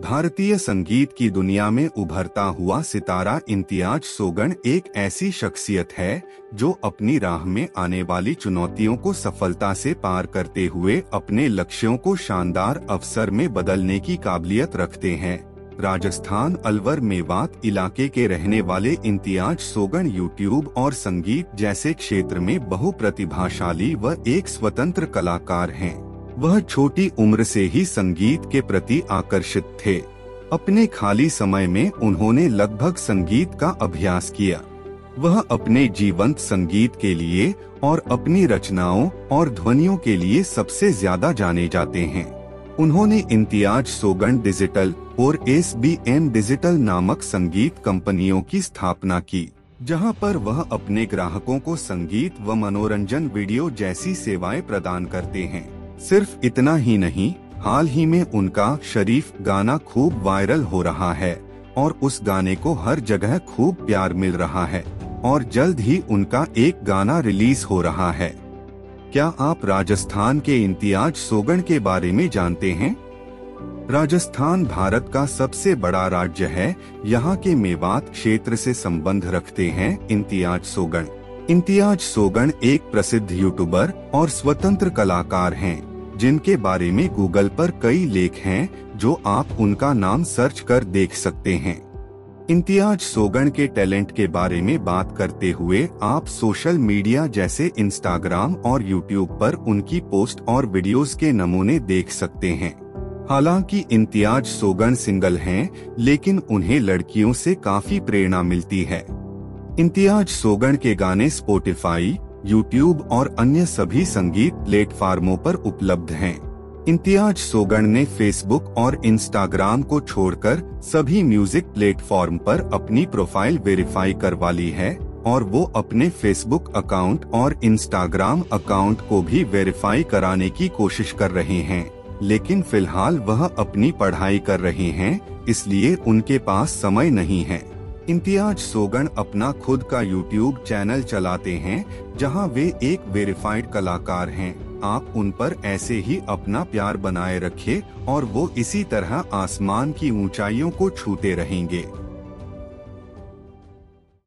भारतीय संगीत की दुनिया में उभरता हुआ सितारा इम्तियाज़ सोगन एक ऐसी शख्सियत है, जो अपनी राह में आने वाली चुनौतियों को सफलता से पार करते हुए अपने लक्ष्यों को शानदार अवसर में बदलने की काबिलियत रखते हैं। राजस्थान अलवर मेवात इलाके के रहने वाले इम्तियाज़ सोगन यूट्यूब और संगीत जैसे क्षेत्र में बहुप्रतिभाशाली व एक स्वतंत्र कलाकार हैं। वह छोटी उम्र से ही संगीत के प्रति आकर्षित थे। अपने खाली समय में उन्होंने लगभग संगीत का अभ्यास किया। वह अपने जीवंत संगीत के लिए और अपनी रचनाओं और ध्वनियों के लिए सबसे ज़्यादा जाने जाते हैं। उन्होंने इम्तियाज़ सोगन डिजिटल और एस बी एम डिजिटल नामक संगीत कंपनियों की स्थापना की, जहाँ पर वह अपने ग्राहकों को संगीत व मनोरंजन वीडियो जैसी सेवाएँ प्रदान करते हैं। सिर्फ़ इतना ही नहीं हाल ही में उनका शरीफ गाना खूब वायरल हो रहा है और उस गाने को हर जगह खूब प्यार मिल रहा है और जल्द ही उनका एक गाना रिलीज़ हो रहा है। क्या आप राजस्थान के इम्तियाज़ सोगन के बारे में जानते हैं? राजस्थान भारत का सबसे बड़ा राज्य है यहाँ के मेवात क्षेत्र से संबंध रखते हैं इम्तियाज़ सोगन इम्तियाज़ सोगन एक प्रसिद्ध यूट्यूबर और स्वतंत्र कलाकार हैं, जिनके बारे में गूगल पर कई लेख हैं जो आप उनका नाम सर्च कर देख सकते हैं। इम्तियाज़ सोगन के टैलेंट के बारे में बात करते हुए आप सोशल मीडिया जैसे इंस्टाग्राम और यूट्यूब पर उनकी पोस्ट और वीडियोस के नमूने देख सकते हैं। हालाँकि इम्तियाज़ सोगन सिंगल हैं, लेकिन उन्हें लड़कियों से काफ़ी प्रेरणा मिलती है। इम्तियाज़ सोगन के गाने स्पोटिफाई यूट्यूब और अन्य सभी संगीत प्लेटफार्मों पर उपलब्ध हैं। इम्तियाज़ सोगन ने फेसबुक और इंस्टाग्राम को छोड़कर सभी म्यूज़िक प्लेटफॉर्म पर अपनी प्रोफ़ाइल वेरीफाई करवा ली है और वो अपने फेसबुक अकाउंट और इंस्टाग्राम अकाउंट को भी वेरीफाई कराने की कोशिश कर रहे हैं लेकिन फ़िलहाल वह अपनी पढ़ाई कर रहे हैं, इसलिए उनके पास समय नहीं है इम्तियाज़ सोगन अपना खुद का यूट्यूब चैनल चलाते हैं, जहाँ वे एक वेरिफाइड कलाकार हैं। आप उन पर ऐसे ही अपना प्यार बनाए रखें और वो इसी तरह आसमान की ऊंचाइयों को छूते रहेंगे।